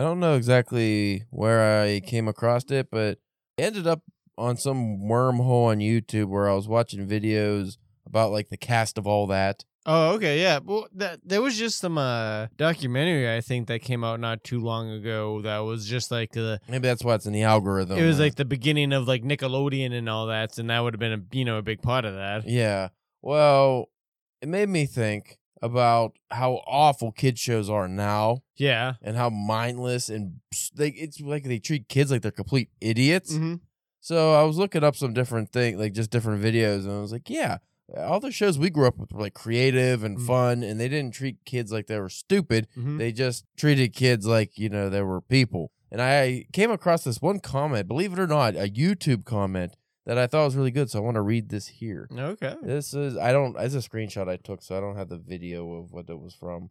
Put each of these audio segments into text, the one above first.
I don't know exactly where I came across it, but I ended up on some wormhole on YouTube where I was watching videos about like the cast of all that. Oh, okay, yeah. Well, that there was just some uh documentary I think that came out not too long ago that was just like the Maybe that's why it's in the algorithm. it was like the beginning of like Nickelodeon and all that, and that would have been a you know a big part of that. Yeah. Well, it made me think about how awful kid shows are now Yeah. and how mindless and like it's like they treat kids like they're complete idiots. Mm-hmm. So I was looking up some different things, like just different videos, and I was like, yeah, all the shows we grew up with were like creative and Mm. fun, and they didn't treat kids like they were stupid. Mhm. They just treated kids like you know they were people. And I came across this one comment, believe it or not, a YouTube comment that I thought was really good. So I want to read this here. Okay. This is I don't. It's a screenshot I took, so I don't have the video of what it was from.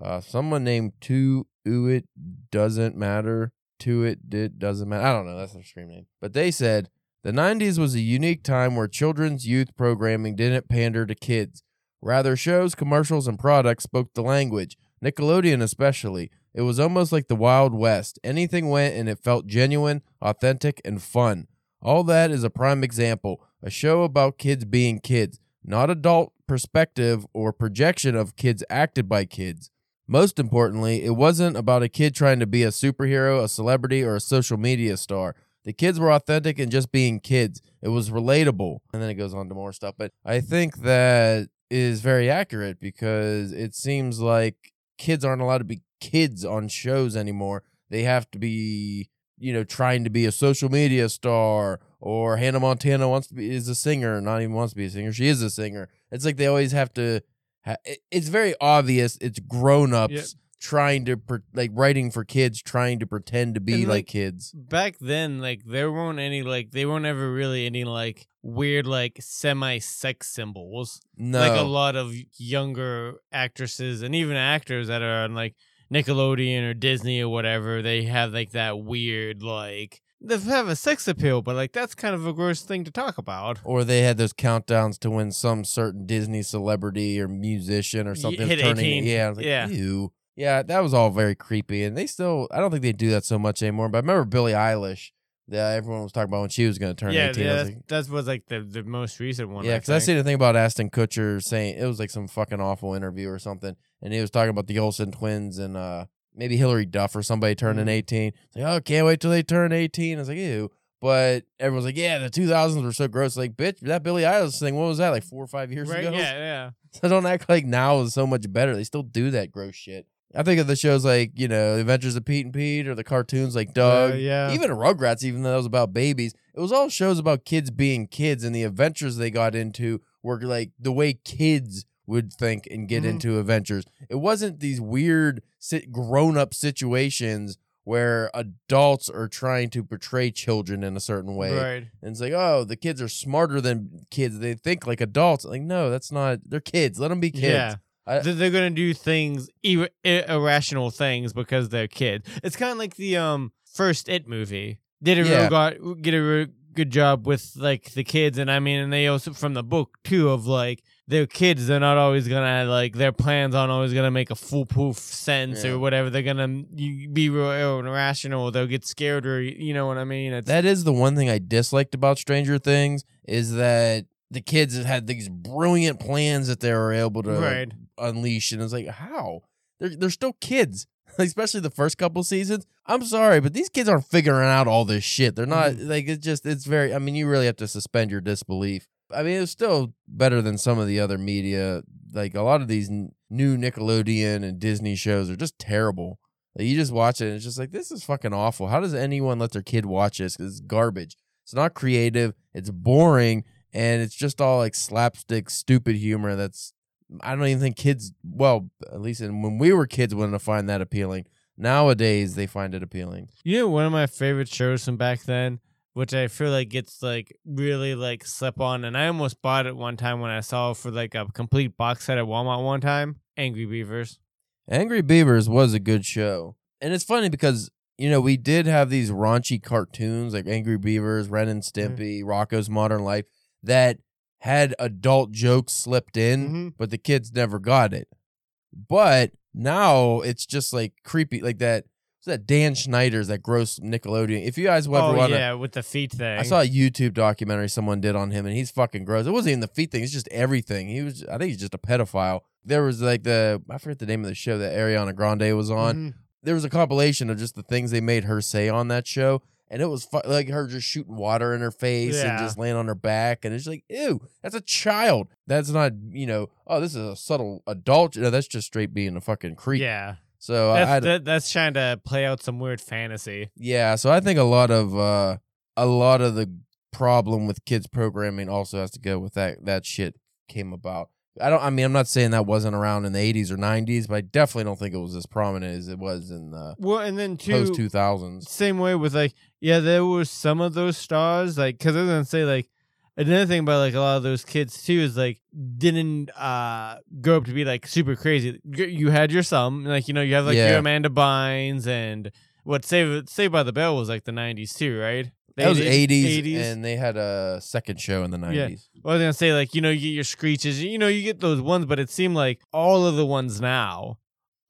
Uh, someone named To It doesn't matter. To it did doesn't matter. I don't know. That's their screen name. But they said the '90s was a unique time where children's youth programming didn't pander to kids. Rather, shows, commercials, and products spoke the language. Nickelodeon, especially. It was almost like the Wild West. Anything went, and it felt genuine, authentic, and fun. All that is a prime example. A show about kids being kids, not adult perspective or projection of kids acted by kids. Most importantly, it wasn't about a kid trying to be a superhero, a celebrity, or a social media star. The kids were authentic and just being kids. It was relatable. And then it goes on to more stuff. But I think that is very accurate because it seems like kids aren't allowed to be kids on shows anymore. They have to be, you know, trying to be a social media star or Hannah Montana wants to be is a singer, not even wants to be a singer. She is a singer. It's like they always have to ha- it's very obvious it's grown-ups Yep. trying to pre- like writing for kids trying to pretend to be like, like, kids. Back then, like there weren't any like they weren't ever really any like weird like semi sex symbols. No. Like a lot of younger actresses and even actors that are on like Nickelodeon or Disney or whatever, they have like that weird like they have a sex appeal, but like that's kind of a gross thing to talk about. or they had those countdowns to when some certain Disney celebrity or musician or something hit turning 18. yeah, I like, Yeah. ew. Yeah, that was all very creepy and they still I don't think they do that so much anymore, but I remember Billie Eilish that everyone was talking about when she was going to turn yeah, 18. yeah, was like, that's was like the, the most recent one. Yeah, because I think. seen a thing about Ashton Kutcher saying it was like some fucking awful interview or something, and he was talking about the Olsen twins and uh maybe Hilary Duff or somebody turning Mhm. eighteen. It's like, oh, can't wait till they turn eighteen. I was like, ew. But everyone's like, yeah, the two thousands were so gross. Like, bitch, that Billie Eilish thing, what was that? Like four or five years right? ago? Yeah, yeah. So don't act like now is so much better. They still do that gross shit. I think of the shows like, you know, The Adventures of Pete and Pete or the cartoons like Doug. yeah. Even Rugrats, even though it was about babies, it was all shows about kids being kids, and the adventures they got into were like the way kids would think and get Mhm. into adventures. It wasn't these weird sit- grown up situations where adults are trying to portray children in a certain way. Right. And it's like, oh, the kids are smarter than kids. They think like adults. Like, no, that's not. They're kids. Let them be kids. Yeah. I- They're gonna do things ir- irrational things because they're kids. It's kind of like the um first It movie. Did a Yeah. real got get a real good job with like the kids, and I mean, and they also from the book too of like they're kids. They're not always gonna like their plans aren't always gonna make a foolproof sense Yeah. or whatever. They're gonna be real irrational. They'll get scared or you know what I mean. It's, That is the one thing I disliked about Stranger Things is that the kids had these brilliant plans that they were able to Right. unleash, and it's like, how? They're they're still kids, especially the first couple seasons. I'm sorry, but these kids aren't figuring out all this shit. They're not Mm-hmm. like it's just it's very. I mean, you really have to suspend your disbelief. I mean, it's still better than some of the other media. Like a lot of these n- new Nickelodeon and Disney shows are just terrible. Like, you just watch it and it's just like this is fucking awful. How does anyone let their kid watch this? Cause it's garbage. It's not creative. It's boring, and it's just all like slapstick, stupid humor. That's I don't even think kids. Well, at least in, when we were kids, wouldn't find that appealing. Nowadays, they find it appealing. You know, one of my favorite shows from back then, which I feel like gets like really like slip on, and I almost bought it one time when I saw it for like a complete box set at Walmart one time. Angry Beavers. Angry Beavers was a good show. And it's funny because, you know, we did have these raunchy cartoons like Angry Beavers, Ren and Stimpy, Rocko's Modern Life that had adult jokes slipped in, Mhm. but the kids never got it. But now it's just like creepy, like that. That Dan Schneider's that gross Nickelodeon? If you guys ever oh want to, yeah, with the feet thing. I saw a YouTube documentary someone did on him, and he's fucking gross. It wasn't even the feet thing; it's just everything. He was, I think, he's just a pedophile. There was like the, I forget the name of the show that Ariana Grande was on. Mhm. There was a compilation of just the things they made her say on that show, and it was fu- like her just shooting water in her face and just laying on her back, and it's like, ew, that's a child. That's not, you know, oh, this is a subtle adult. No, that's just straight being a fucking creep. Yeah, So that's, that, that's trying to play out some weird fantasy. Yeah, so I think a lot of uh a lot of the problem with kids programming also has to go with that that shit came about. I don't I mean I'm not saying that wasn't around in the 80s or 90s, but I definitely don't think it was as prominent as it was in the Well, and then post 2000s. same way with like yeah, there were some of those stars like because I was gonna say like another thing about like a lot of those kids too is like didn't uh grow up to be like super crazy. You had your some like you know you have like Yeah. your Amanda Bynes and what Save Save by the Bell was like the '90s too, right? That was 80s, 80s. and they had a second show in the 90s. Yeah. I was gonna say like you know you get your screeches, you know you get those ones, but it seemed like all of the ones now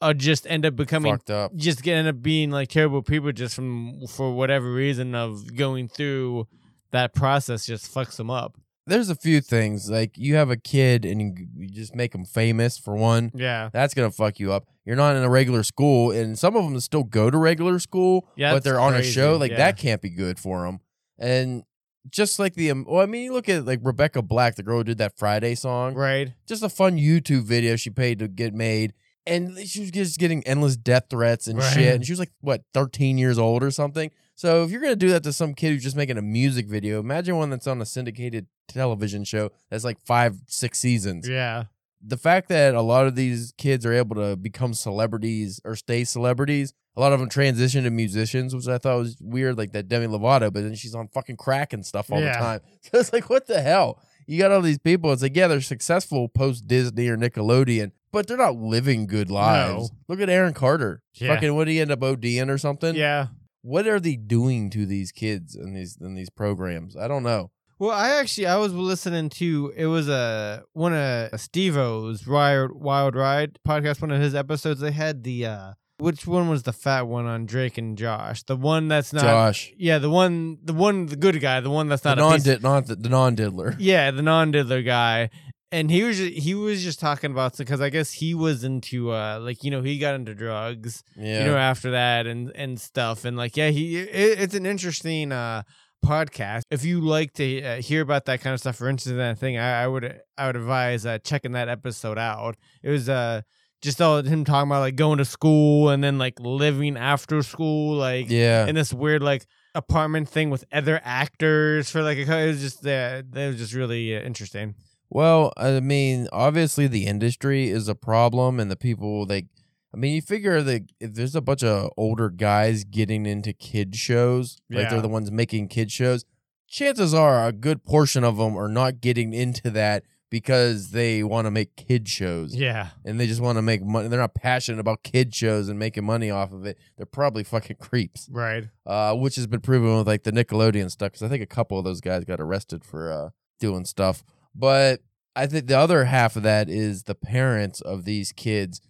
are just end up becoming Fucked up. just end up being like terrible people just from for whatever reason of going through that process just fucks them up. There's a few things like you have a kid and you, you just make them famous for one. Yeah. That's gonna fuck you up. You're not in a regular school, and some of them still go to regular school, Yeah, but they're on a show. Like yeah. that can't be good for them. And just like the, um, well, I mean, you look at like Rebecca Black, the girl who did that Friday song. Right. Just a fun YouTube video she paid to get made, and she was just getting endless death threats and Right. shit. And she was like what, 13 years old or something. So if you're gonna do that to some kid who's just making a music video, imagine one that's on a syndicated television show that's like five, six seasons Yeah. the fact that a lot of these kids are able to become celebrities or stay celebrities, a lot of them transition to musicians, which I thought was weird, like that Demi Lovato, but then she's on fucking crack and stuff all Yeah. the time. So it's like, what the hell? You got all these people. It's like, yeah, they're successful post Disney or Nickelodeon, but they're not living good lives. Look at Aaron Carter. Yeah. Fucking, what did he end up ODing or something? Yeah. What are they doing to these kids in these in these programs? I don't know. Well, I actually I was listening to it was a one of Steve-O's Wild Wild Ride podcast. One of his episodes, they had the uh which one was the fat one on Drake and Josh? The one that's not Josh, Yeah, the one the one the good guy, the one that's the not a non not the, the non diddler. Yeah, the non-diddler guy. And he was just, he was just talking about because I guess he was into uh like you know he got into drugs Yeah. you know after that and and stuff and like yeah he it, it's an interesting uh podcast if you like to uh, hear about that kind of stuff or interested in that thing I, I would I would advise uh, checking that episode out it was uh just all him talking about like going to school and then like living after school like yeah. in this weird like apartment thing with other actors for like a it was just uh, that was just really uh, interesting Well, I mean, obviously the industry is a problem, and the people like, I mean, you figure that if there's a bunch of older guys getting into kid shows, like Yeah. they're the ones making kid shows, chances are a good portion of them are not getting into that because they want to make kid shows yeah and they just want to make money. They're not passionate about kid shows and making money off of it. They're probably fucking creeps, right uh, which has been proven with like the Nickelodeon stuff. Because I think a couple of those guys got arrested for uh, doing stuff. But I think the other half of that is the parents of these kids.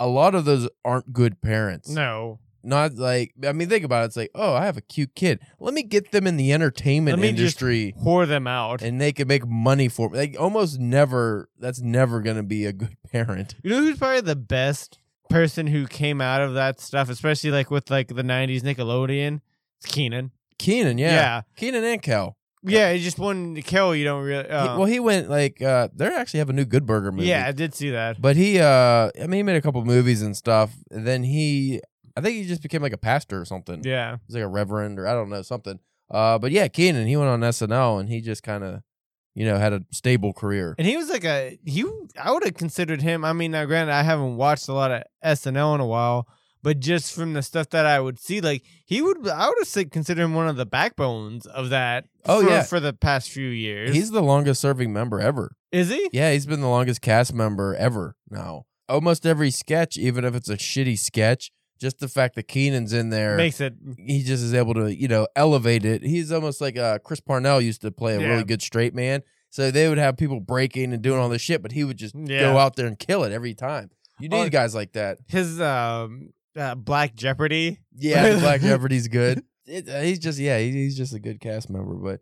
A lot of those aren't good parents. no Not like I mean, think about it. It's like, oh, I have a cute kid. Let me get them in the entertainment Let me just industry, whore them out and they can make money for me. Like almost never. That's never gonna be a good parent. You know who's probably the best person who came out of that stuff, especially like with like the '90s Nickelodeon? It's Kenan. Kenan, yeah, Yeah. Kenan and Kel. Yeah, he just one kill. You don't really. He- Uh, well, he went like uh they actually have a new Good Burger movie. yeah, I did see that. But he, uh, I mean, he made a couple movies and stuff. And then he, I think he just became like a pastor or something. Yeah, He's like a reverend or I don't know something. Uh, but yeah, Kenan, he went on SNL and he just kind of, you know, had a stable career. and he was like a he. I would have considered him. I mean, now granted, I haven't watched a lot of SNL in a while, but just from the stuff that I would see, like he would, I would have said consider him one of the backbones of that. Oh, for, yeah. for the past few years. He's the longest serving member ever. is he? Yeah, he's been the longest cast member ever now. Almost every sketch, even if it's a shitty sketch, just the fact that Kenan's in there. Makes it. he just is able to, you know, elevate it. He's almost like uh, Chris Parnell used to play a Yeah. really good straight man. So they would have people breaking and doing all this shit, but he would just Yeah. go out there and kill it every time. You need Oh, guys like that. his um uh, Black Jeopardy. Yeah, Black Jeopardy's good. It, uh, he's just yeah, he, he's just a good cast member, but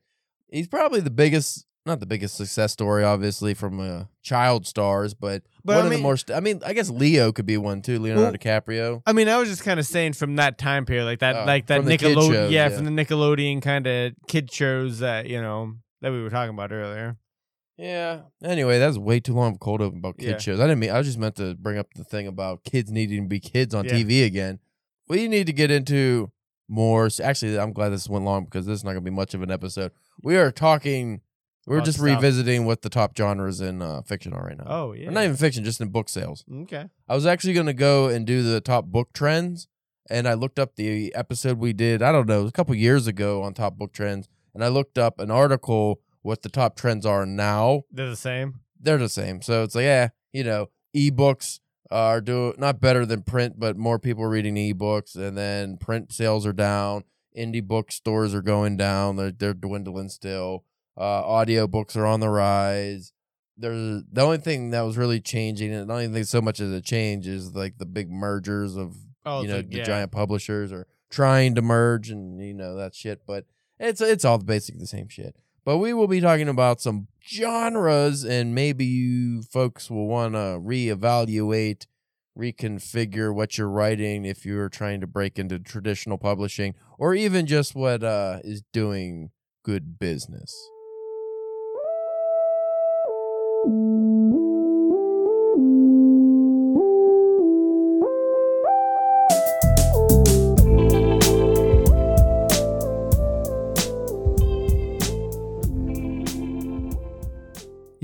he's probably the biggest, not the biggest success story, obviously from uh, child stars, but, But one I of the mean- more. St- I mean, I guess Leo could be one too. Leonardo Well, DiCaprio. I mean, I was just kind of saying from that time period, like that, Oh, like that the Nickelodeon, yeah, yeah. from the Nickelodeon kind of kid shows that you know that we were talking about earlier. Yeah. Anyway, that's way too long of a cold open about kid Yeah. shows. I didn't mean. I just meant to bring up the thing about kids needing to be kids on Yeah. TV again. We need to get into more. s- Actually, I'm glad this went long because this is not going to be much of an episode. We are talking. We're About just stuff. revisiting what the top genres in uh, fiction are right now. Oh yeah, Or not even fiction, just in book sales. okay. I was actually going to go and do the top book trends, and I looked up the episode we did. I don't know, a couple years ago on top book trends, and I looked up an article what the top trends are now. They're the same. They're the same, so it's like, yeah, you know, ebooks are do not better than print, but more people are reading ebooks, and then print sales are down. Indie bookstores are going down; they're they're dwindling still. Uh, audio books are on the rise. There's the only thing that was really changing, and don't even so much as a change is like the big mergers of Oh, you know the yeah. giant publishers are trying to merge and you know that shit but it's it's all basically the same shit but we will be talking about some genres and maybe you folks will want to reevaluate reconfigure what you're writing if you're trying to break into traditional publishing or even just what uh is doing good business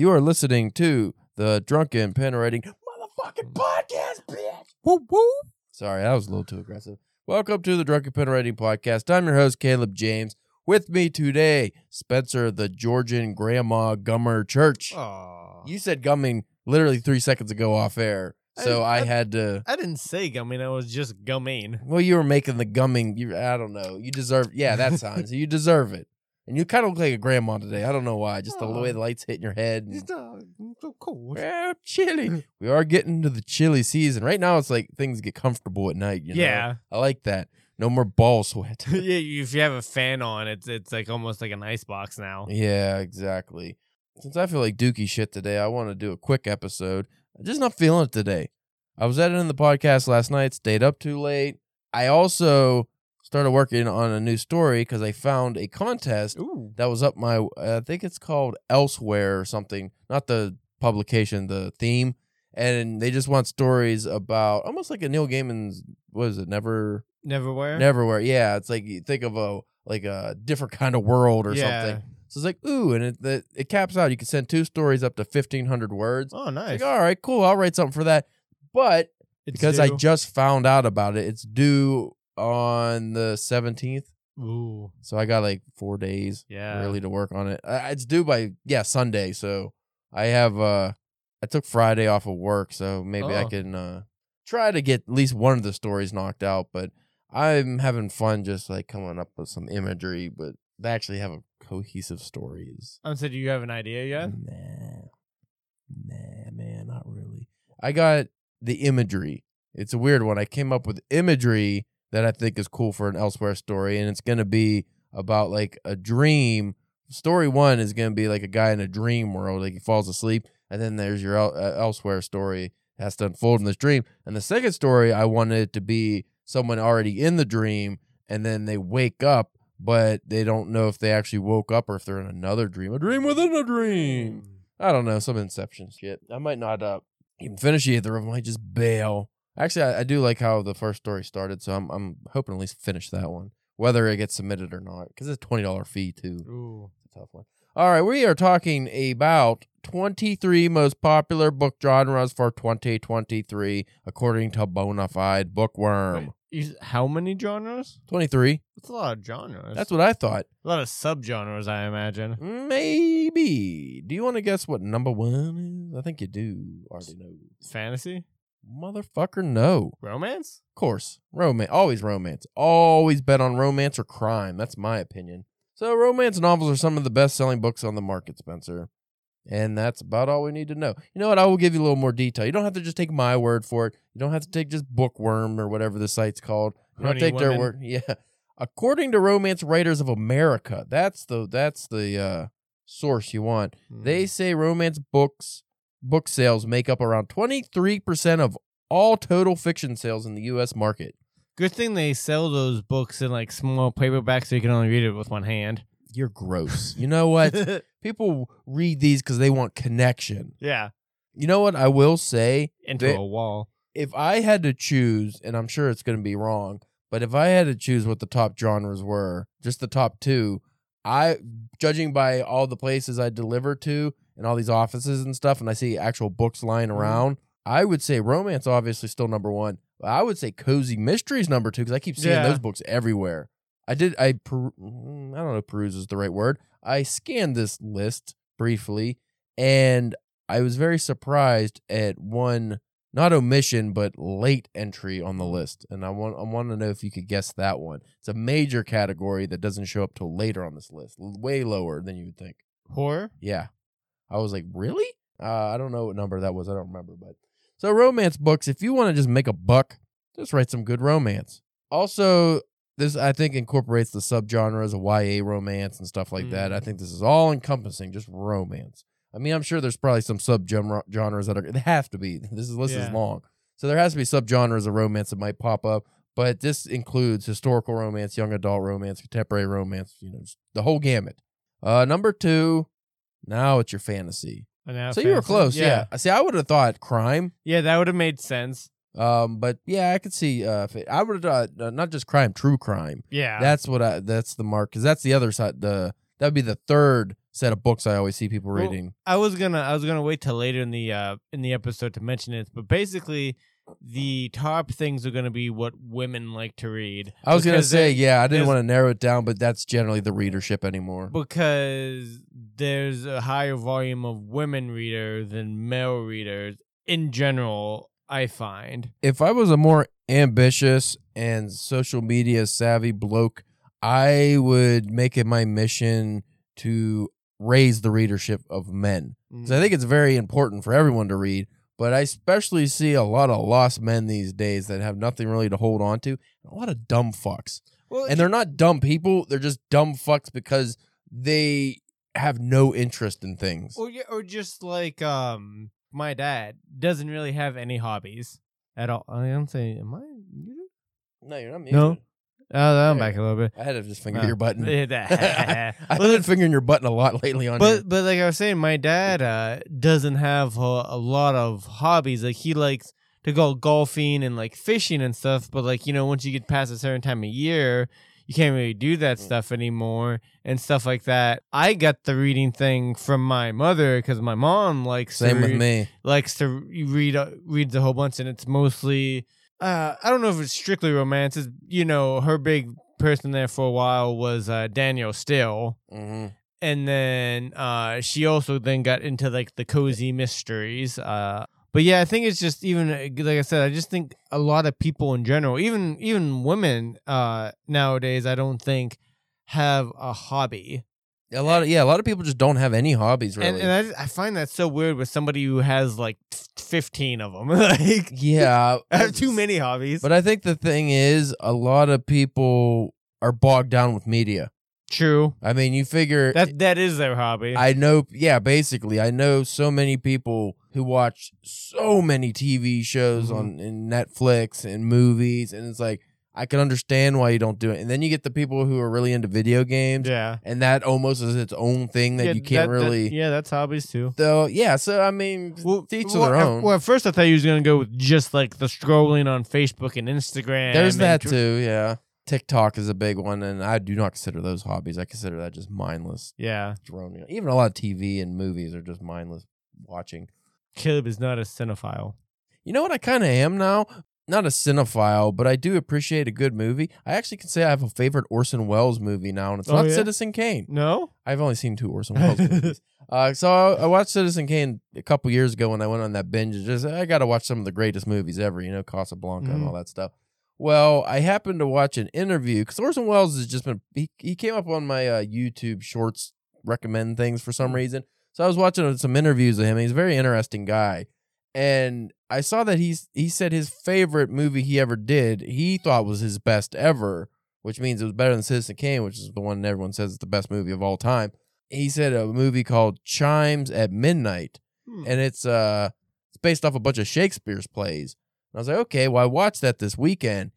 you are listening to the drunken pen writing motherfucking mm. podcast bitch Woo woo. Sorry, that was a little too aggressive. Welcome to the Drunken Pen Writing Podcast. I'm your host, Caleb James. With me today, Spencer, the Georgian Grandma Gummer Church. Oh, You said gumming literally three seconds ago off air, so I- I, I- had to. I didn't say gumming. I was just gumming. Well, you were making the gumming. You, I don't know. You deserve. Yeah, that sounds. you deserve it. And you kind of look like a grandma today. I don't know why. Just the way the lights hitting your head. and- It's uh, so cool. Well, chilly. we are getting to the chilly season. Right now, it's like things get comfortable at night. You know? Yeah. I like that. No more ball sweat. yeah, if you have a fan on, it's it's like almost like an ice box now. yeah, exactly. Since I feel like dookie shit today, I want to do a quick episode. I'm just not feeling it today. I was editing the podcast last night, stayed up too late. I also started working on a new story because I found a contest Ooh. that was up my I think it's called Elsewhere or something. Not the publication, the theme. And they just want stories about almost like a Neil Gaiman's what is it, Never Neverwhere. Neverwhere. Yeah. It's like you think of a like a different kind of world or Yeah. something. So it's like, ooh, and it the, it caps out. You can send two stories up to fifteen hundred words. Oh, nice. Like, all right, cool. I'll write something for that. But It's because I just found out about it, it's due on the seventeenth. Ooh. So I got like four days Yeah. really to work on it. It's due by yeah Sunday, so I have uh I took Friday off of work, so maybe I Oh. can uh try to get at least one of the stories knocked out. But I'm having fun just like coming up with some imagery, but they actually have a cohesive story. Is Um, so do you have an idea yet? nah, nah, man, not really. I got the imagery. It's a weird one. I came up with imagery that I think is cool for an elsewhere story, and it's gonna be about like a dream. Story one is gonna be like a guy in a dream world, like he falls asleep, and then there's your el- uh, elsewhere story has to unfold in this dream. And the second story, I wanted it to be someone already in the dream, and then they wake up, but they don't know if they actually woke up or if they're in another dream, a dream within a dream. I don't know, some Inception shit. I might not uh, even finish either of them. I might just bail. Actually, I, I do like how the first story started, so I'm I'm hoping at least finish that one, whether it gets submitted or not, because it's a twenty dollar fee too. Ooh. It's a tough one. All right, we are talking about 23 most popular book genres for 2023, according to Bonafide Bookworm. Wait, how many genres? 23. That's a lot of genres. That's what I thought. a lot of subgenres, I imagine. Maybe. Do you want to guess what number one is? I think you do already know. Fantasy, Motherfucker, no. romance. Of course. Romance. Always romance. Always bet on romance or crime. That's my opinion. So, romance novels are some of the best selling books on the market, Spencer. And that's about all we need to know. You know what? I will give you a little more detail. You don't have to just take my word for it. You don't have to take just Bookworm or whatever the site's called. You don't take their word. Yeah. According to Romance Writers of America, that's the that's the uh, source you want. Hmm. They say romance books book sales make up around 23% of all total fiction sales in the US market. Good thing they sell those books in like small paperbacks so you can only read it with one hand. You're gross. you know what? People read these cuz they want connection. yeah. You know what I will say? Into a wall. if I had to choose, and I'm sure it's going to be wrong, but if I had to choose what the top genres were, just the top two, I, judging by all the places I deliver to and all these offices and stuff, and I see actual books lying Mhm. around, I would say romance obviously still number one. But I would say cozy mysteries number two because I keep seeing Yeah. those books everywhere. I did. I per, mm, I don't know. if Peruse is the right word. I scanned this list briefly, and I was very surprised at one not omission but late entry on the list. And I want I want to know if you could guess that one. It's a major category that doesn't show up till later on this list, way lower than you would think. Horror? Yeah, I was like, really? Uh, I don't know what number that was. I don't remember, but so romance books. If you want to just make a buck, just write some good romance. Also, this I think incorporates the subgenres of YA romance and stuff like that. I Mm. think this is all encompassing, just romance. I mean, I'm sure there's probably some subgenres that are. They have to be. This is list is long, so there has to be subgenres of romance that might pop up. But this includes historical romance, young adult romance, contemporary romance. You know, just the whole gamut. Uh, number two. Now it's your fantasy. So you were close, yeah. See, I would have thought crime. Yeah, that would have made sense. Um, but yeah, I could see. Uh, it, I would have thought uh, not just crime, true crime. Yeah. That's what I. That's the mark because that's the other side. The that would be the third set of books I always see people Well, reading. I was gonna I was gonna wait till later in the uh in the episode to mention it, but basically the top things are gonna be what women like to read. I was gonna say, yeah, I didn't want to narrow it down, but that's generally the readership anymore. because there's a higher volume of women readers than male readers in general. I find. if I was a more ambitious and social media savvy bloke, I would make it my mission to raise the readership of men. Because I think mm. it's very important for everyone to read, but I especially see a lot of lost men these days that have nothing really to hold on to. A lot of dumb fucks. well, And they're not dumb people, they're just dumb fucks because they have no interest in things. or or just like um my dad doesn't really have any hobbies at all. I am saying, am I? muted? No, you're not me. No. Oh, I'm back a little bit. I had to just finger Oh. your button. I've been fingering your button a lot lately on here. But but like I was saying, my dad uh, doesn't have a, a lot of hobbies. Like he likes to go golfing and like fishing and stuff. But like you know, once you get past a certain time of year, you can't really do that Mm. stuff anymore and stuff like that. I got the reading thing from my mother because my mom likes Same to with read, me. likes to re- read uh, reads a whole bunch, and it's mostly uh, I don't know if it's strictly romance. It's, you know, her big person there for a while was uh, Danielle Steel hmm and then uh she also then got into like the cozy mysteries uh but yeah i think it's just even uh, like i said i just think a lot of people in general even even women uh nowadays i don't think have a hobby A lot of yeah, a lot of people just don't have any hobbies really. and, and I, I find that so weird with somebody who has like 15 of them like yeah, I have too many hobbies But I think the thing is, a lot of people are bogged down with media. true I mean, you figure that that is their hobby I know, yeah, basically, I know so many people who watch so many TV shows Mhm. on in Netflix and movies, and it's like I can understand why you don't do it. And then you get the people who are really into video games, yeah and that almost is its own thing that Yeah, you can't that- that- really. yeah that's hobbies too Though, yeah, so I mean, to each to well, their at- own. Well, at first I thought you was gonna go with just like the scrolling on Facebook and Instagram. There's and that tw- too, yeah. TikTok is a big one, and I do not consider those hobbies. I consider that just mindless Yeah, droning. Even a lot of TV and movies are just mindless watching. Caleb is not a cinephile. You know what I kind of am now? Not a cinephile, but I do appreciate a good movie. I actually can say I have a favorite Orson Welles movie now, and it's Oh, not yeah? Citizen Kane. No, I've only seen two Orson Welles movies. Uh, so I, I watched Citizen Kane a couple years ago when I went on that binge. It's Just I got to watch some of the greatest movies ever, you know, Casablanca and Mhm. all that stuff. Well, I happened to watch an interview because Orson Welles has just been he, he came up on my uh, YouTube Shorts recommend things for some Mhm. reason. So I was watching some interviews of him. He's a very interesting guy, and I saw that he's he said his favorite movie he ever did he thought was his best ever, which means it was better than Citizen Kane, which is the one everyone says is the best movie of all time. He said a movie called Chimes at Midnight, Hmm. and it's uh it's based off a bunch of Shakespeare's plays. And I was like, okay, well I watched that this weekend,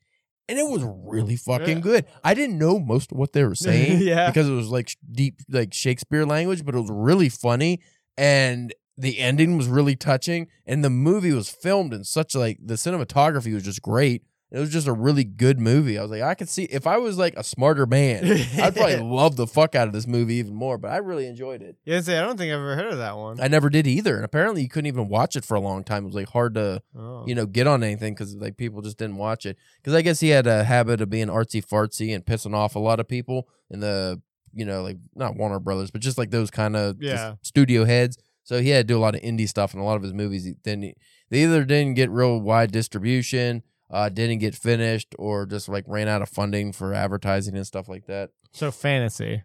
and it was really fucking Yeah. good. I didn't know most of what they were saying Yeah. because it was like deep like Shakespeare language, but it was really funny and the ending was really touching and the movie was filmed in such like the cinematography was just great. It was just a really good movie. I was like, I could see if I was like a smarter man, I'd probably love the fuck out of this movie even more. But I really enjoyed it. Yeah, say I don't think I've ever heard of that one. I never did either, and apparently you couldn't even watch it for a long time. It was like hard to oh. you know get on anything because like people just didn't watch it. Because I guess he had a habit of being artsy fartsy and pissing off a lot of people in the you know like not Warner Brothers, but just like those kind of Yeah. studio heads. So he had to do a lot of indie stuff, and a lot of his movies he- then they either didn't get real wide distribution, uh, didn't get finished, or just like ran out of funding for advertising and stuff like that. so fantasy.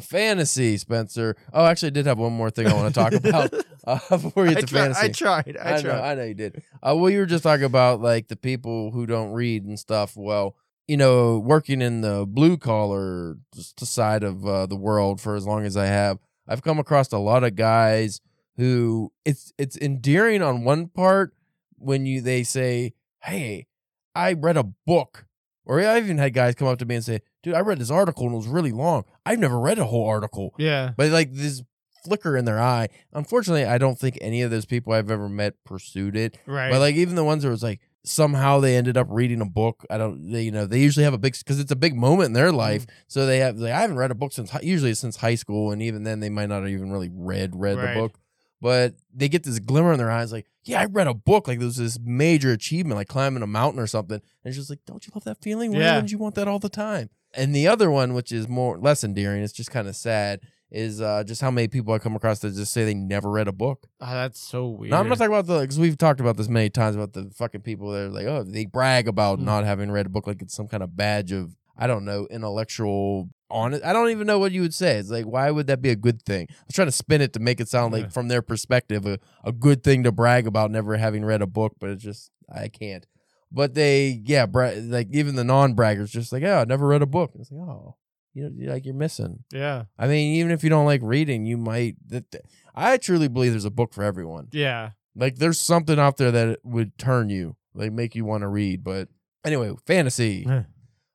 Fantasy, Spencer. Oh, actually, I did have one more thing I want to talk about uh, before we I, get to fantasy. I tried. I, I, know. I know you did. Uh, well, you were just talking about like the people who don't read and stuff. Well, you know, working in the blue collar side of uh, the world for as long as I have, I've come across a lot of guys who it's it's endearing on one part when you they say, "Hey, I read a book," or I even had guys come up to me and say, "Dude, I read this article and it was really long. I've never read a whole article." yeah. but like this flicker in their eye. Unfortunately, I don't think any of those people I've ever met pursued it. Right. But like even the ones that was like somehow they ended up reading a book. I don't, they, you know, they usually have a big because it's a big moment in their life. Mm-hmm. So they have like I haven't read a book since usually since high school, and even then they might not have even really read read Right. the book. But they get this glimmer in their eyes, like, yeah, I read a book. Like there was this major achievement, like climbing a mountain or something. And it's just like, don't you love that feeling? Why Yeah. wouldn't you want that all the time? And the other one, which is more less endearing, it's just kind of sad, is uh, just how many people I come across that just say they never read a book. oh, that's so weird. No, I'm not talking about the because we've talked about this many times about the fucking people that are like, oh, they brag about Mm. not having read a book like it's some kind of badge of I don't know intellectual honest. I don't even know what you would say. It's like why would that be a good thing? I was trying to spin it to make it sound like from their perspective a, a good thing to brag about never having read a book, but it's just I can't. But they yeah, bra- like even the non braggers just like oh, I never read a book. It's like oh, you know, like you're missing. Yeah. I mean, even if you don't like reading, you might. That, that- I truly believe there's a book for everyone. Yeah. Like there's something out there that would turn you, like make you want to read. But anyway, fantasy.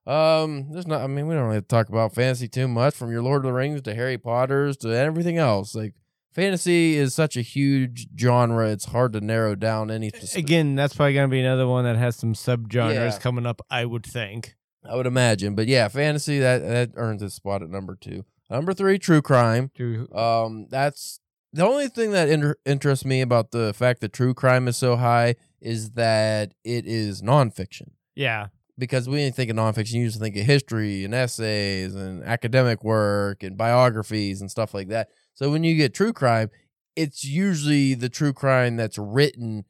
Um, there's not. I mean, we don't really have to talk about fantasy too much. From your Lord of the Rings to Harry Potter's to everything else, like fantasy is such a huge genre. It's hard to narrow down any. specific- Again, that's probably gonna be another one that has some subgenres Yeah. coming up. I would think. I would imagine, but yeah, fantasy that that earns its spot at number two. Number three, true crime. Do Um, that's the only thing that inter- interests me about the fact that true crime is so high is that it is nonfiction. yeah. Because when you think of nonfiction, you usually think of history and essays and academic work and biographies and stuff like that. So when you get true crime, it's usually the true crime that's written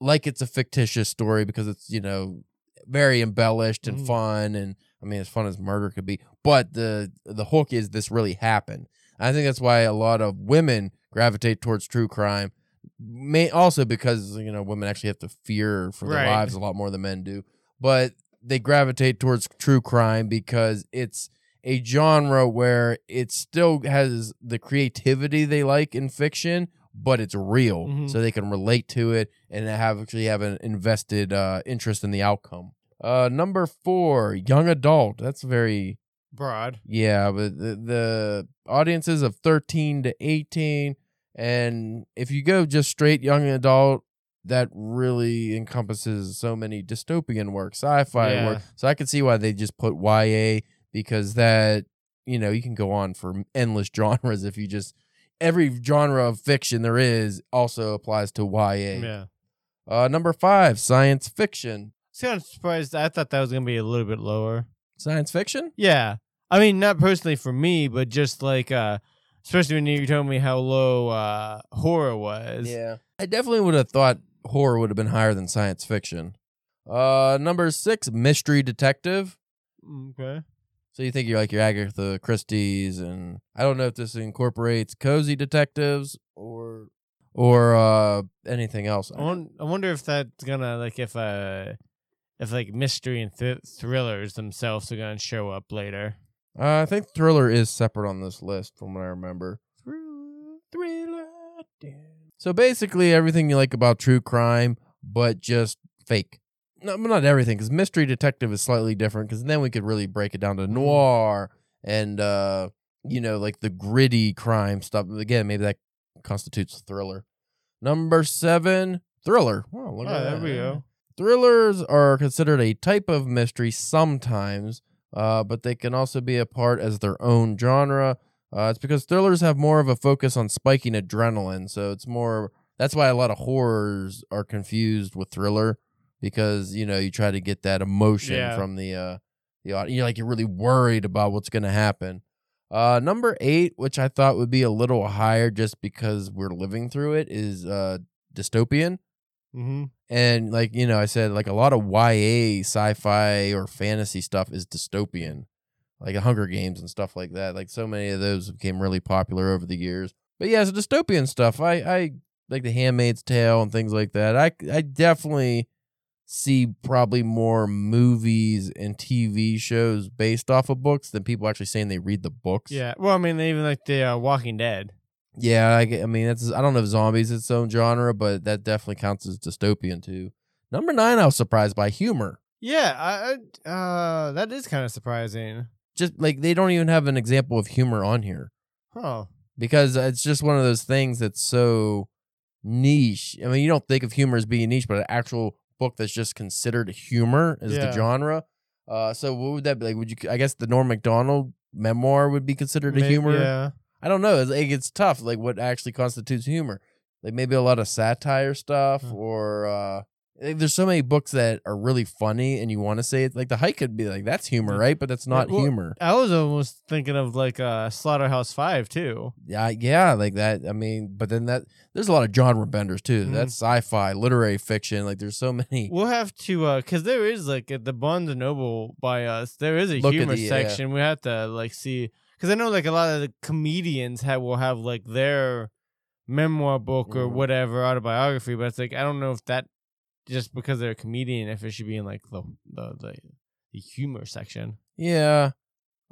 like it's a fictitious story because it's, you know, very embellished and Mm. fun and I mean as fun as murder could be. But the the hook is this really happened. I think that's why a lot of women gravitate towards true crime. May also because you know women actually have to fear for their Right. lives a lot more than men do. But they gravitate towards true crime because it's a genre where it still has the creativity they like in fiction, but it's real, Mhm. so they can relate to it and have actually have an invested uh, interest in the outcome. Uh, number four, young adult. That's very Broad. yeah, but the, the audiences of 13 to 18. And if you go just straight young adult, that really encompasses so many dystopian work, sci fi Yeah. work. So I can see why they just put YA because that, you know, you can go on for endless genres if you just, every genre of fiction there is also applies to YA. Yeah. Uh, number five, science fiction. See, I'm surprised. I thought that was gonna be a little bit lower. Science fiction? Yeah. I mean, not personally for me, but just like, uh, especially when you told me how low uh, horror was. Yeah. I definitely would have thought horror would have been higher than science fiction. Uh number 6 mystery detective. Okay. So you think you're like your Agatha Christie's, and I don't know if this incorporates cozy detectives or or uh anything else. I wonder if that's gonna like if uh if like mystery and th- thrillers themselves are gonna show up later. Uh, I think thriller is separate on this list, from what I remember. So basically, everything you like about true crime, but just fake. No, not everything, because mystery detective is slightly different. Because then we could really break it down to noir and uh, you know, like the gritty crime stuff. Again, maybe that constitutes thriller. Number seven, thriller. Oh, look Oh, at there that. we go. Thrillers are considered a type of mystery sometimes, uh, but they can also be a part as their own genre. Uh, it's because thrillers have more of a focus on spiking adrenaline, so it's more. That's why a lot of horrors are confused with thriller because you know you try to get that emotion Yeah. from the uh, the audience. You're like you're really worried about what's going to happen. Uh, number eight, which I thought would be a little higher just because we're living through it, is uh, dystopian. Mm-hmm. And like you know, I said like a lot of YA sci-fi or fantasy stuff is dystopian, like Hunger Games and stuff like that. Like so many of those became really popular over the years. But yeah, so dystopian stuff. I I like The Handmaid's Tale and things like that. I I definitely see probably more movies and TV shows based off of books than people actually saying they read the books. Yeah. Well, I mean, even like the uh, Walking Dead. Yeah, I, I mean, that's I don't know if zombies its own genre, but that definitely counts as dystopian too. Number nine, I was surprised by humor. Yeah. I, I uh that is kind of surprising. Just like they don't even have an example of humor on here Huh. because it's just one of those things that's so niche. I mean, you don't think of humor as being niche, but an actual book that's just considered humor is Yeah. the genre. Uh, so what would that be like? Would you? I guess the Norm Macdonald memoir would be considered a humor. Yeah. I don't know. It's, like, it's tough. Like what actually constitutes humor? Like maybe a lot of satire stuff, Huh. or uh, like, there's so many books that are really funny, and you want to say it. Like the hike could be like that's humor, right? But that's not well- humor. I was almost thinking of like uh Slaughterhouse Five too. Yeah, yeah, like that. I mean, but then that there's a lot of genre benders too. Mhm. That's sci-fi, literary fiction. Like there's so many. We'll have to uh cuz there is like at the Barnes and Noble by us there is a Look at humor the- yeah. section. We have to like see cuz I know like a lot of the comedians have will have like their memoir book or Mhm. whatever autobiography, but it's like I don't know if that just because they're a comedian if it should be in like the the the, the humor section. Yeah.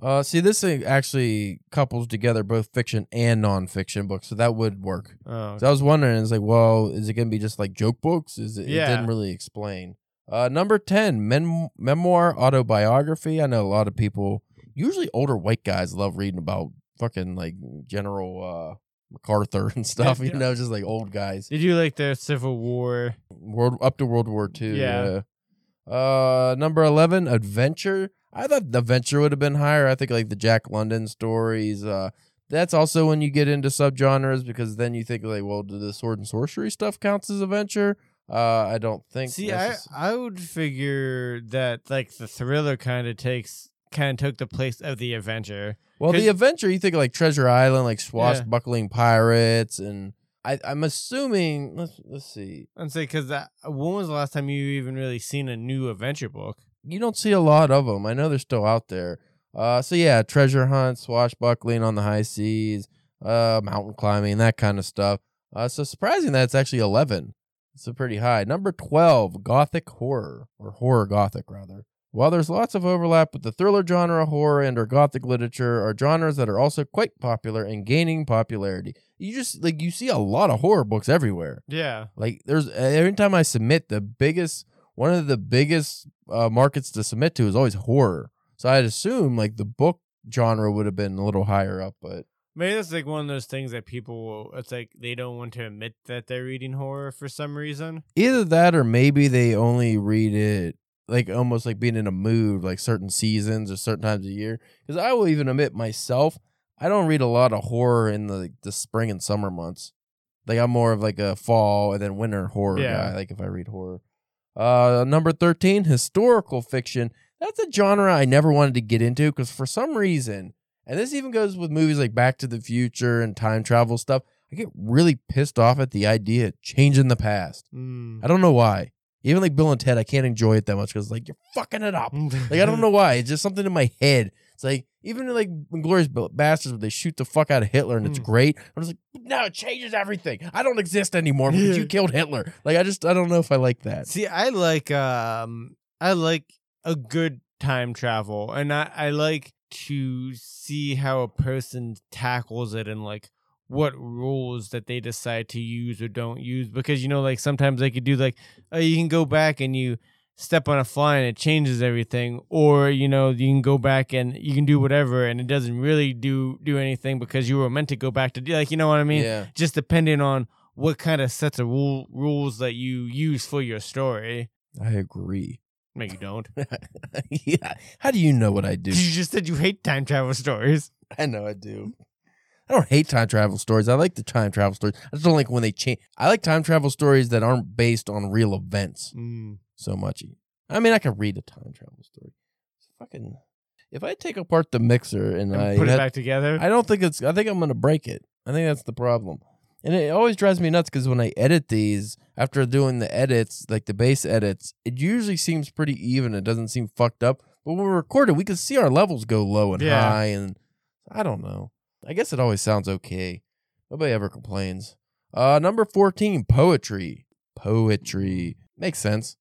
Uh, see, this thing actually couples together both fiction and nonfiction books, so that would work. Oh. So I was wondering, it's like, well, is it gonna be just like joke books? Is it? It Yeah. didn't really explain. Uh, number ten, mem- memoir autobiography. I know a lot of people, usually older white guys, love reading about fucking like General uh, MacArthur and stuff. You know, just like old guys. Did you like the Civil War? World up to World War Two. Yeah. yeah. Uh, number eleven, adventure. I thought the adventure would have been higher. I think like the Jack London stories. Uh, that's also when you get into subgenres because then you think like, well, do the sword and sorcery stuff counts as adventure? Uh, I don't think. See, I I would figure that like the thriller kind of takes kind of took the place of the adventure. well, the adventure you think like Treasure Island, like swashbuckling pirates, and I, I'm assuming. Let's let's see. And say because that when was the last time you even really seen a new adventure book? you don't see a lot of them. I know they're still out there. Uh, so yeah, treasure hunt, swashbuckling on the high seas, uh, mountain climbing, that kind of stuff. Uh, so surprising that it's actually eleven. It's a pretty high. Number twelve, gothic horror or horror gothic rather. While there's lots of overlap with the thriller genre, horror and or gothic literature are genres that are also quite popular and gaining popularity. You just like you see a lot of horror books everywhere. Yeah, Like there's every time I submit, the biggest one of the biggest uh, markets to submit to is always horror. So I'd assume like the book genre would have been a little higher up, but maybe that's like one of those things that people will. It's like they don't want to admit that they're reading horror for some reason. either that or maybe they only read it like almost like being in a mood, like certain seasons or certain times of year. Because I will even admit myself, I don't read a lot of horror in the the spring and summer months. Like I'm more of like a fall and then winter horror Yeah. guy. Like if I read horror. Uh, number thirteen, historical fiction. That's a genre I never wanted to get into because for some reason, and this even goes with movies like Back to the Future and time travel stuff. I get really pissed off at the idea of changing the past. Mm. I don't know why. Even like Bill and Ted, I can't enjoy it that much because like you're fucking it up. Like I don't know why. It's just something in my head. It's like even in, like Glorious Bastards, where they shoot the fuck out of Hitler and it's Mm. great. I'm just like, no, it changes everything. I don't exist anymore because you killed Hitler. Like I just I don't know if I like that. See, I like um I like a good time travel and I, I like to see how a person tackles it and like what rules that they decide to use or don't use because you know like sometimes they could do like oh you can go back and you step on a fly and it changes everything or you know you can go back and you can do whatever and it doesn't really do do anything because you were meant to go back to do like you know what I mean yeah. just depending on what kind of sets of rule, rules that you use for your story. I agree. No, you don't. yeah. How do you know what I do? You just said you hate time travel stories. I know I do. I don't hate time travel stories. I like the time travel stories. I just don't like when they change. I like time travel stories that aren't based on real events Mm. so much. I mean, I can read a time travel story. It's fucking. If I take apart the mixer and, And I put it had- back together. I don't think it's. I think I'm gonna break it. I think that's the problem. And it always drives me nuts because when I edit these, after doing the edits, like the bass edits, it usually seems pretty even. It doesn't seem fucked up. But when we record it, we can see our levels go low and Yeah. high, and I don't know. I guess it always sounds okay. Nobody ever complains. Uh, number fourteen, poetry. Poetry makes sense.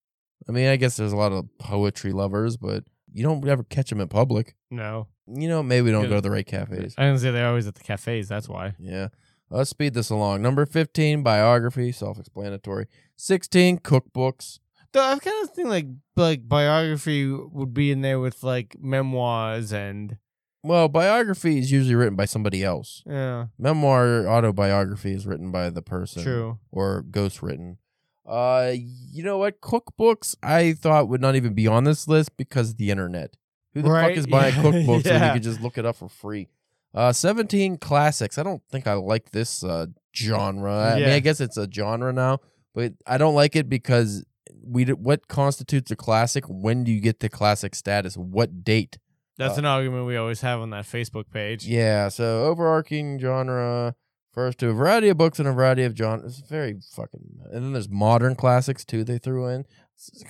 I mean, I guess there's a lot of poetry lovers, but you don't ever catch them in public. no. You know, maybe we don't go to the right cafes. I didn't say they're always at the cafes. That's why. Yeah. Let's speed this along. Number 15, biography, self explanatory. 16, cookbooks. Though I kind of think like like biography would be in there with like memoirs and Well, biography is usually written by somebody else. yeah, Memoir, autobiography is written by the person true. or ghost written. Uh, you know what? Cookbooks I thought would not even be on this list because of the internet. Who the Right, fuck is buying yeah, cookbooks when you can just look it up for free? Uh, 17 classics. I don't think I like this uh genre. I mean, Yeah. I guess it's a genre now, but I don't like it because we d- what constitutes a classic? When do you get the classic status? What date? That's Uh, an argument we always have on that Facebook page. Yeah, so overarching genre refers to a variety of books and a variety of genres. It's very fucking. And then there's modern classics too. They threw in.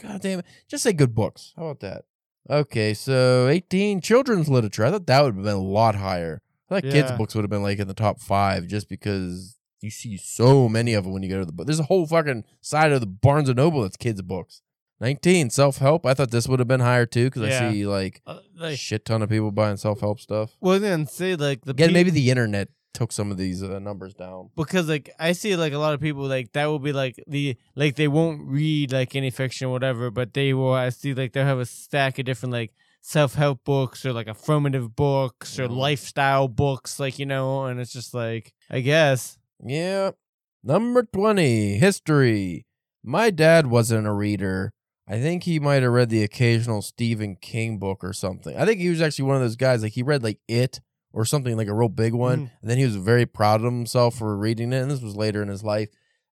God damn it! Just say good books. How about that? Okay, so 18 children's literature. I thought that would have been a lot higher. I thought kids' books would have been like in the top five, just because you see so many of them when you go to the book. There's a whole fucking side of the Barnes and Noble that's kids' books. 19 self help. I thought this would have been higher too because Yeah. I see like Uh, a like, shit ton of people buying self help stuff. well, then say like the Again, peop- maybe the internet took some of these uh, numbers down. because like I see like a lot of people like that will be like the like they won't read like any fiction or whatever, but they will I see like they'll have a stack of different like self help books or like affirmative books or Mhm. lifestyle books, like you know, and it's just like I guess Yeah. Number 20, history. My dad wasn't a reader. I think he might have read the occasional Stephen King book or something. I think he was actually one of those guys, like he read like It or something like a real big one. Mhm. And then he was very proud of himself for reading it. And this was later in his life.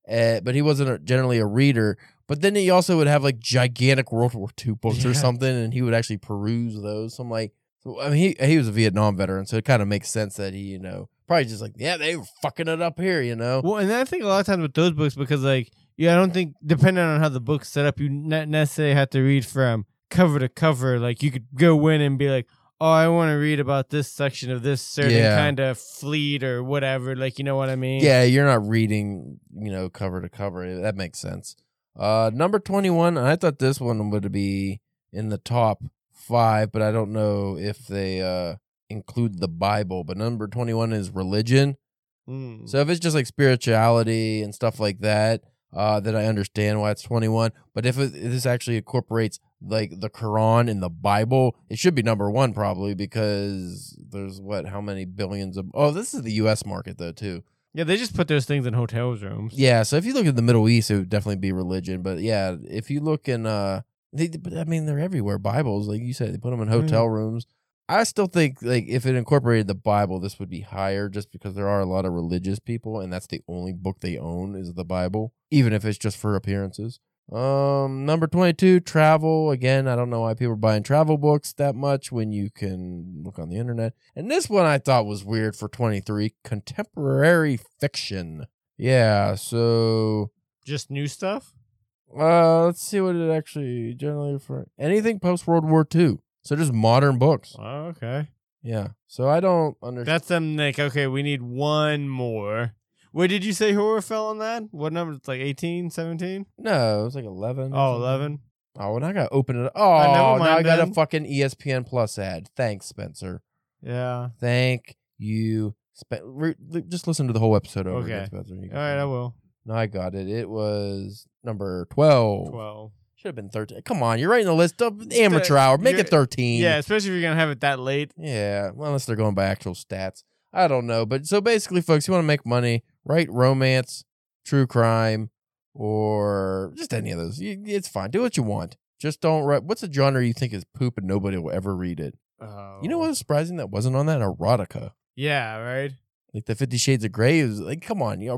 Uh, but he wasn't a, generally a reader. But then he also would have like gigantic World War II books or something, and he would actually peruse those. So I'm like, so, I mean, he he was a Vietnam veteran, so it kind of makes sense that he, you know, probably just like, yeah, they were fucking it up here, you know. Well, and I think a lot of times with those books, because like, yeah, I don't think depending on how the book's set up, you not necessarily have to read from cover to cover. Like, you could go in and be like, oh, I want to read about this section of this certain Yeah. kind of fleet or whatever. Like, you know what I mean? Yeah, you're not reading, you know, cover to cover. That makes sense. Uh, number 21, I thought this one would be in the top five, but I don't know if they uh include the Bible. But number 21 is religion. Mm. So if it's just like spirituality and stuff like that, uh, then I understand why it's 21. But if, it, if this actually incorporates like the Quran and the Bible, it should be number one probably because there's what, how many billions of. Oh, this is the U.S. market though, too. yeah, they just put those things in hotel rooms. Yeah, so if you look at the Middle East, it would definitely be religion. But yeah, if you look in, uh, they, but I mean, they're everywhere. Bibles, like you said, they put them in hotel rooms. I still think like if it incorporated the Bible, this would be higher, just because there are a lot of religious people, and that's the only book they own is the Bible, even if it's just for appearances. Um, number twenty-two, travel. Again, I don't know why people are buying travel books that much when you can look on the internet. And this one I thought was weird for twenty-three, contemporary fiction. Yeah, so Just new stuff? uh let's see what it actually generally for anything post World War II. So just modern books. Oh, okay. Yeah. So I don't understand. That's them like, okay, we need one more. Where did you say horror fell on that? What number? It's like 18, 17? No, it was like 11. or Oh, something. 11? Oh, and I got to open it. Oh, never now I got a fucking ESPN Plus ad. Thanks, Spencer. Yeah. Thank you. Spe- re- li- just listen to the whole episode over again, Okay. Spencer. You All can I will. No, I got it. It was number 12. 12. Should have been 13. Come on, you're writing the list up. Amateur hour. Make it 13. Yeah, especially if you're going to have it that late. Yeah, well, unless they're going by actual stats. I don't know. But so basically, folks, you want to make money, write romance, true crime, or just any of those. It's fine. Do what you want. Just don't write. What's a genre you think is poop and nobody will ever read it? Oh. You know oh. what was surprising that wasn't on that? Erotica. Yeah, right? Like the Fifty Shades of Grey is like, come on, you know,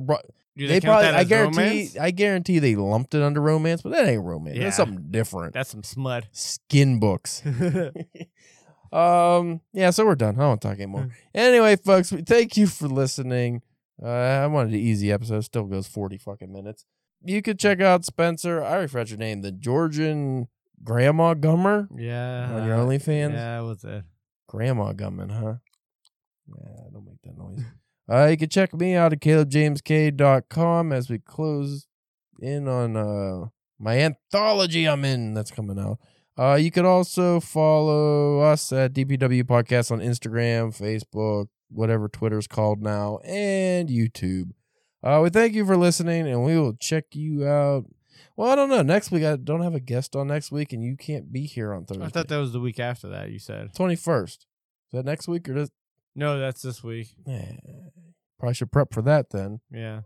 Do they, they, probably. I guarantee. romance? I guarantee they lumped it under romance, but that ain't romance. Yeah. That's something different. That's some smut. Skin books. um. Yeah. So we're done. I don't talk anymore. anyway, folks, thank you for listening. Uh, I wanted an easy episode. Still goes forty fucking minutes. You could check out Spencer. I refresh your name, the Georgian Grandma Gummer yeah. on your OnlyFans. Yeah, what's it? Grandma gumming, huh? Yeah, don't make that noise. Uh, you can check me out at calebjamesk.com as we close in on uh my anthology I'm in that's coming out. Uh, you could also follow us at DPW Podcast on Instagram, Facebook, whatever Twitter's called now, and YouTube. Uh, we thank you for listening, and we will check you out. Well, I don't know. Next week, I don't have a guest on next week, and you can't be here on Thursday. I thought that was the week after that, you said. twenty first. Is that next week or does? No, that's this week. Probably should prep for that then. Yeah.